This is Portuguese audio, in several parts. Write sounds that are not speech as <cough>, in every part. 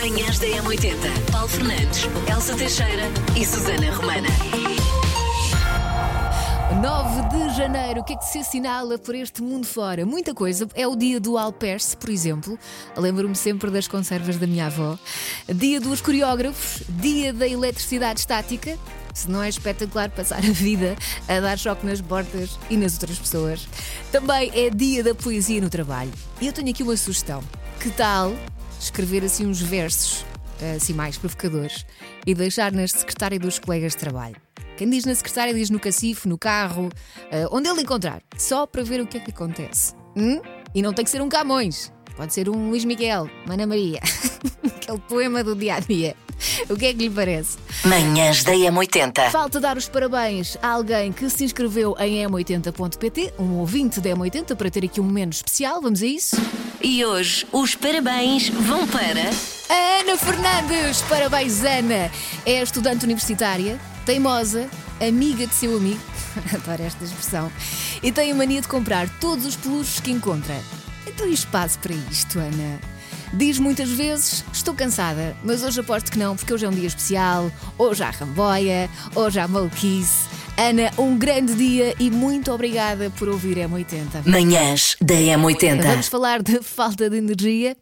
Manhãs da M80. Paulo Fernandes, Elsa Teixeira e Susana Romana. 9 de janeiro, o que é que se assinala por este mundo fora? Muita coisa. É o dia do Alperce, por exemplo. Lembro-me sempre das conservas da minha avó. Dia dos coreógrafos, dia da eletricidade estática. Se não é espetacular passar a vida a dar choque nas portas e nas outras pessoas. Também é dia da poesia no trabalho. E eu tenho aqui uma sugestão. Que tal escrever assim uns versos, assim mais provocadores, e deixar na secretária dos colegas de trabalho? Quem diz na secretária diz no cacifo, no carro, eh, onde ele encontrar, só para ver o que é que acontece. Hum? E não tem que ser um Camões, pode ser um Luís Miguel, Mana Maria, <laughs> aquele poema do dia a dia. O que é que lhe parece? Manhãs da M80. Falta dar os parabéns a alguém que se inscreveu em m80.pt, um ouvinte da M80, para ter aqui um momento especial. Vamos a isso? E hoje os parabéns vão para. Ana Fernandes! Parabéns, Ana! É estudante universitária, teimosa, amiga de seu amigo, <laughs> adoro esta expressão, e tem a mania de comprar todos os peluches que encontra. Então, e espaço para isto, Ana? Diz muitas vezes: Estou cansada, mas hoje aposto que não, porque hoje é um dia especial, hoje há ramboia, hoje há maluquice. Ana, um grande dia e muito obrigada por ouvir M80. Manhãs da Vamos M80. falar de falta de energia.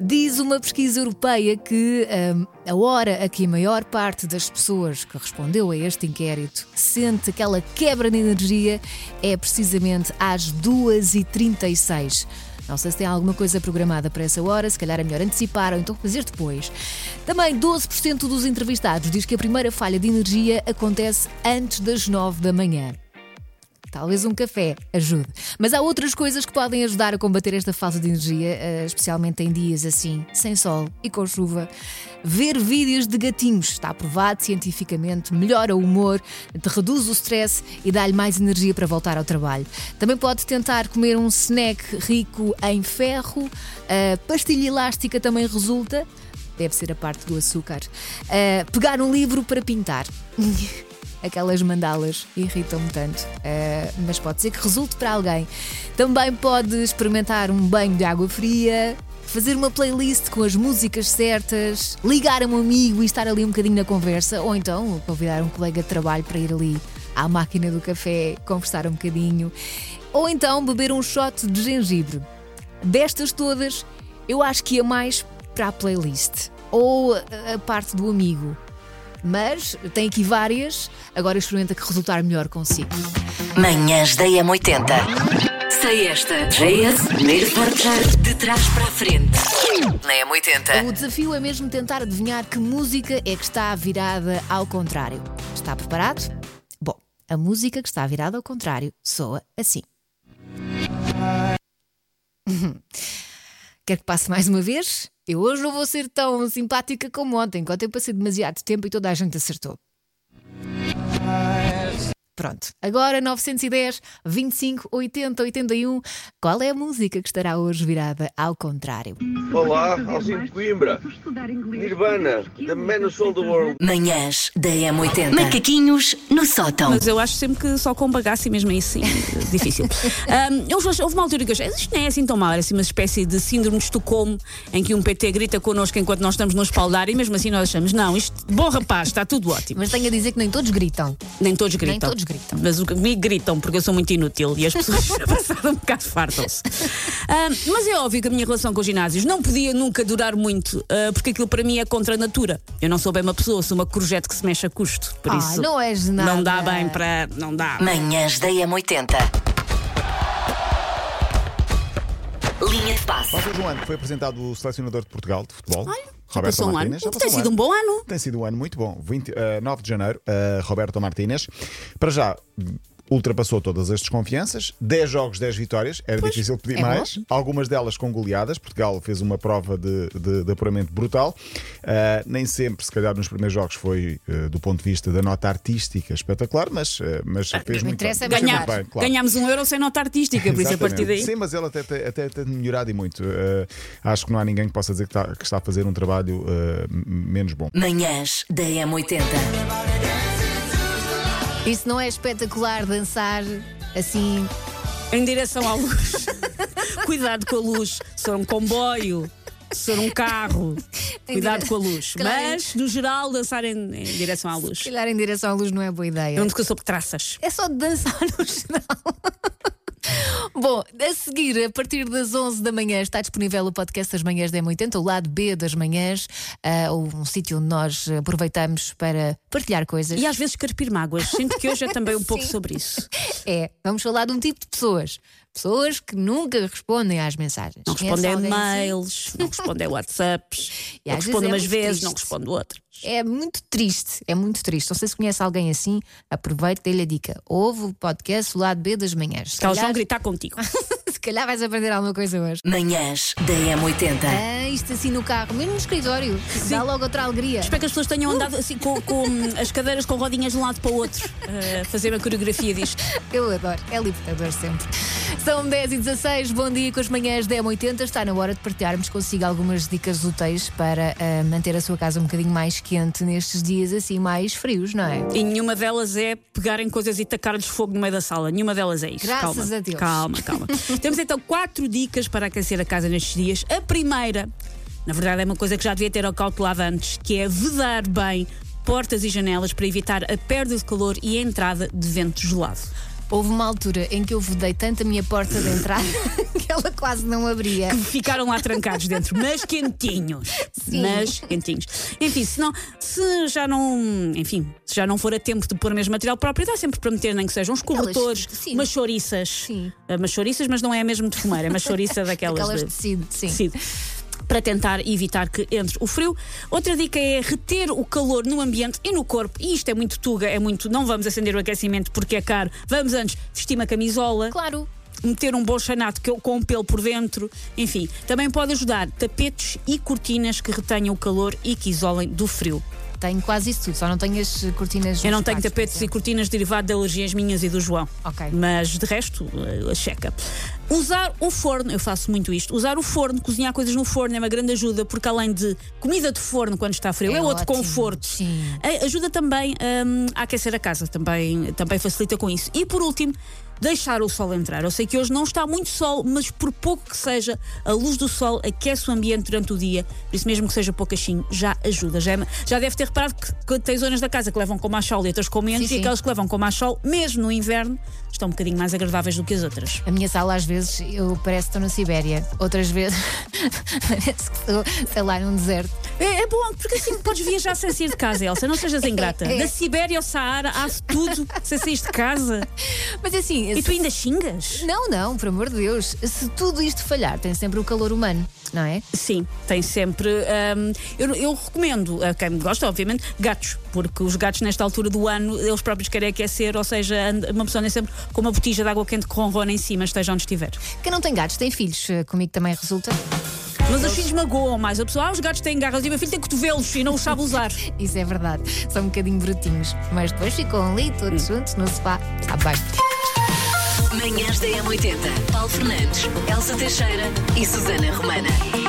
Diz uma pesquisa europeia que hum, a hora a que a maior parte das pessoas que respondeu a este inquérito sente aquela quebra de energia é precisamente às 2h36. Não sei se tem alguma coisa programada para essa hora, se calhar é melhor antecipar ou então fazer depois. Também 12% dos entrevistados diz que a primeira falha de energia acontece antes das 9 da manhã. Talvez um café ajude. Mas há outras coisas que podem ajudar a combater esta falta de energia, eh, especialmente em dias assim, sem sol e com chuva. Ver vídeos de gatinhos está provado cientificamente, melhora o humor, reduz o stress e dá-lhe mais energia para voltar ao trabalho. Também pode tentar comer um snack rico em ferro, a pastilha elástica também resulta. Deve ser a parte do açúcar. Eh, pegar um livro para pintar. <laughs> Aquelas mandalas irritam-me tanto, eh, mas pode ser que resulte para alguém. Também pode experimentar um banho de água fria, fazer uma playlist com as músicas certas, ligar a um amigo e estar ali um bocadinho na conversa, ou então convidar um colega de trabalho para ir ali à máquina do café, conversar um bocadinho, ou então beber um shot de gengibre. Destas todas, eu acho que ia mais para a playlist ou a parte do amigo. Mas tem aqui várias, agora experimenta que resultar melhor consigo. Manhãs da M80. Sei esta. JS, primeiro portar de trás para a frente. Na M80. O desafio é mesmo tentar adivinhar que música é que está virada ao contrário. Está preparado? Bom, a música que está virada ao contrário soa assim. <laughs> Quer que passe mais uma vez? Eu hoje não vou ser tão simpática como ontem, enquanto eu passei demasiado tempo e toda a gente acertou. Pronto, agora 910, 25, 80, 81. Qual é a música que estará hoje virada ao contrário? Olá, Alcino de Coimbra. Nirvana, The Man Who Sold the World. Manhãs da M80. Macaquinhos no sótão. Mas eu acho sempre que só com bagaço e mesmo aí sim, eh, <laughs> difícil. Um, eu, houve uma altura que eu achei, isto não é assim tão mal, era assim uma espécie de síndrome de Estocolmo em que um PT grita connosco enquanto nós estamos no espaldar e mesmo assim nós achamos, não, isto, bom rapaz, está tudo ótimo. Mas tenho a dizer que nem todos gritam. Nem todos gritam. Nem todos gritam. Mas o comigo gritam porque eu sou muito inútil e as pessoas <laughs> passado um bocado fartam-se. Ah, mas é óbvio que a minha relação com os ginásios não podia nunca durar muito, ah, porque aquilo para mim é contra a natura. Eu não sou bem uma pessoa, sou uma corjete que se mexe a custo. Por Ah, isso não és nada. não dá bem para. Não dá. Manhãs da M80. Linha de passe. Passou um ano que foi apresentado o selecionador de Portugal de futebol. Passou um ano. Martínez. Já Tem passou sido um bom ano. Tem sido um ano muito bom. 20, eh, 9 de janeiro, eh, Roberto Martínez. Para já. Ultrapassou todas as desconfianças, 10 jogos, 10 vitórias, era difícil pedir é bom. mais, algumas delas com goleadas. Portugal fez uma prova de, de, de apuramento brutal. Eh, nem sempre, se calhar, nos primeiros jogos foi eh, do ponto de vista da nota artística espetacular, mas, eh, mas fez não muito interessa é bem. ganhar. Muito bem, claro. Ganhámos um euro sem nota artística, por isso a partir daí. Sim, mas ele até, até, até tem melhorado e muito. Acho que não há ninguém que possa dizer que está, que está a fazer um trabalho menos bom. Manhãs da M80. Isso não é espetacular dançar assim? Em direção à luz. <laughs> Cuidado com a luz, sou um comboio. Se for um carro, <laughs> cuidado com a luz. Claro. Mas, no geral, dançar em, em direção à luz. Se calhar em direção à luz não é boa ideia. É um discurso sobre traças. É só de dançar no geral. Bom, a seguir, a partir das 11 da manhã, está disponível o podcast das manhãs da M80, o lado B das manhãs, ah, um sítio onde nós aproveitamos para partilhar coisas. E às vezes carpir mágoas. Sinto que hoje é também um <laughs> pouco sobre isso. É, vamos falar de um tipo de pessoas. Pessoas que nunca respondem às mensagens. Não respondem alguém assim? mails, <laughs> não respondem WhatsApps. E respondo vezes é umas vezes, triste. não respondo outras. É muito triste, é muito triste. Não sei se conhece alguém assim, aproveite e dê-lhe a dica. Ouve o podcast O Lado B das manhãs. Se elas vão calhar, gritar contigo. <laughs> se calhar vais aprender alguma coisa hoje. Manhãs da M80. Ah, isto assim no carro, mesmo no escritório, dá logo outra alegria. Espero que as pessoas tenham andado assim com, com <laughs> as cadeiras com rodinhas de um lado para o outro a fazer uma coreografia disto. Eu adoro, é libertador sempre. São 10 e 16 bom dia com as manhãs da M80. Está na hora de partilharmos consigo algumas dicas úteis para ah, manter a sua casa um bocadinho mais quente nestes dias assim mais frios, não é? E nenhuma delas é pegarem coisas e tacar-lhes fogo no meio da sala. Nenhuma delas é isso. Graças calma, a Deus. Calma, calma. <laughs> Temos então quatro dicas para aquecer a casa nestes dias. A primeira, na verdade, é uma coisa que já devia ter acautelado antes, que é vedar bem portas e janelas para evitar a perda de calor e a entrada de vento gelado. Houve uma altura em que eu vedei tanto a minha porta de entrada <laughs> que ela quase não abria. Ficaram lá trancados dentro, mas quentinhos. Sim. Mas quentinhos. Enfim, se, não, se já não, enfim, se já não for a tempo de pôr mesmo material próprio, dá sempre para meter nem que sejam uns cobertores, sim. umas chouriças. Sim. Umas chouriças, mas não é mesmo de fumeira, é uma chouriça <laughs> daquelas Aquelas de de tecido, sim. tecido. Para tentar evitar que entre o frio. Outra dica é reter o calor no ambiente e no corpo. E isto é muito tuga, é muito. Não vamos acender o aquecimento porque é caro. Vamos antes vestir uma camisola Claro. meter um bom chanato que- com um pelo por dentro, enfim, também pode ajudar tapetes e cortinas que retenham o calor e que isolem do frio. Tenho quase isso tudo, só não tenho as cortinas. Eu não tenho tapetes e cortinas derivado de alergias minhas e do João. Ok. Mas de resto, eh, checa. Usar o forno, eu faço muito isto. Usar o forno, cozinhar coisas no forno é uma grande ajuda, porque além de comida de forno quando está frio, É é, outro ótimo, conforto. sim. Ajuda também hum, a aquecer a casa, também, também facilita com isso. E por último, deixar o sol entrar. Eu sei que hoje não está muito sol, mas por pouco que seja, a luz do sol aquece o ambiente durante o dia, por isso mesmo que seja poucachinho, já ajuda. Já, já deve ter reparado que, que tem zonas da casa que levam com mais sol e outras com menos, Sim, e sim. aquelas que levam com mais sol, mesmo no inverno, estão um bocadinho mais agradáveis do que as outras. A minha sala, às vezes, eu parece que estou na Sibéria. Outras vezes, <laughs> parece que estou, sei lá, num deserto. É, é bom, porque assim podes viajar sem sair de casa, Elsa. Não sejas ingrata. <laughs> É. Da Sibéria ao Saara, há-se tudo sem sair de casa. Mas assim, E tu ainda xingas? não, não, por amor de Deus. Se tudo isto falhar, tem sempre o calor humano, não é? Sim, tem sempre. hum, eu, eu recomendo a quem gosta, obviamente, gatos, porque os gatos, nesta altura do ano, eles próprios querem aquecer, ou seja, uma pessoa nem sempre com uma botija de água quente que ronrona em cima, esteja onde estiver. Quem não tem gatos tem filhos, eh, comigo também resulta. Mas os filhos magoam mais. A pessoa, ah, os gatos têm garras e o meu filho tem cotovelos e não os sabe usar. <laughs> Isso é verdade. São um bocadinho brutinhos. Mas depois ficam ali todos juntos no sofá. Está bem. Manhãs da M80. Paulo Fernandes, Elsa Teixeira e Susana Romana.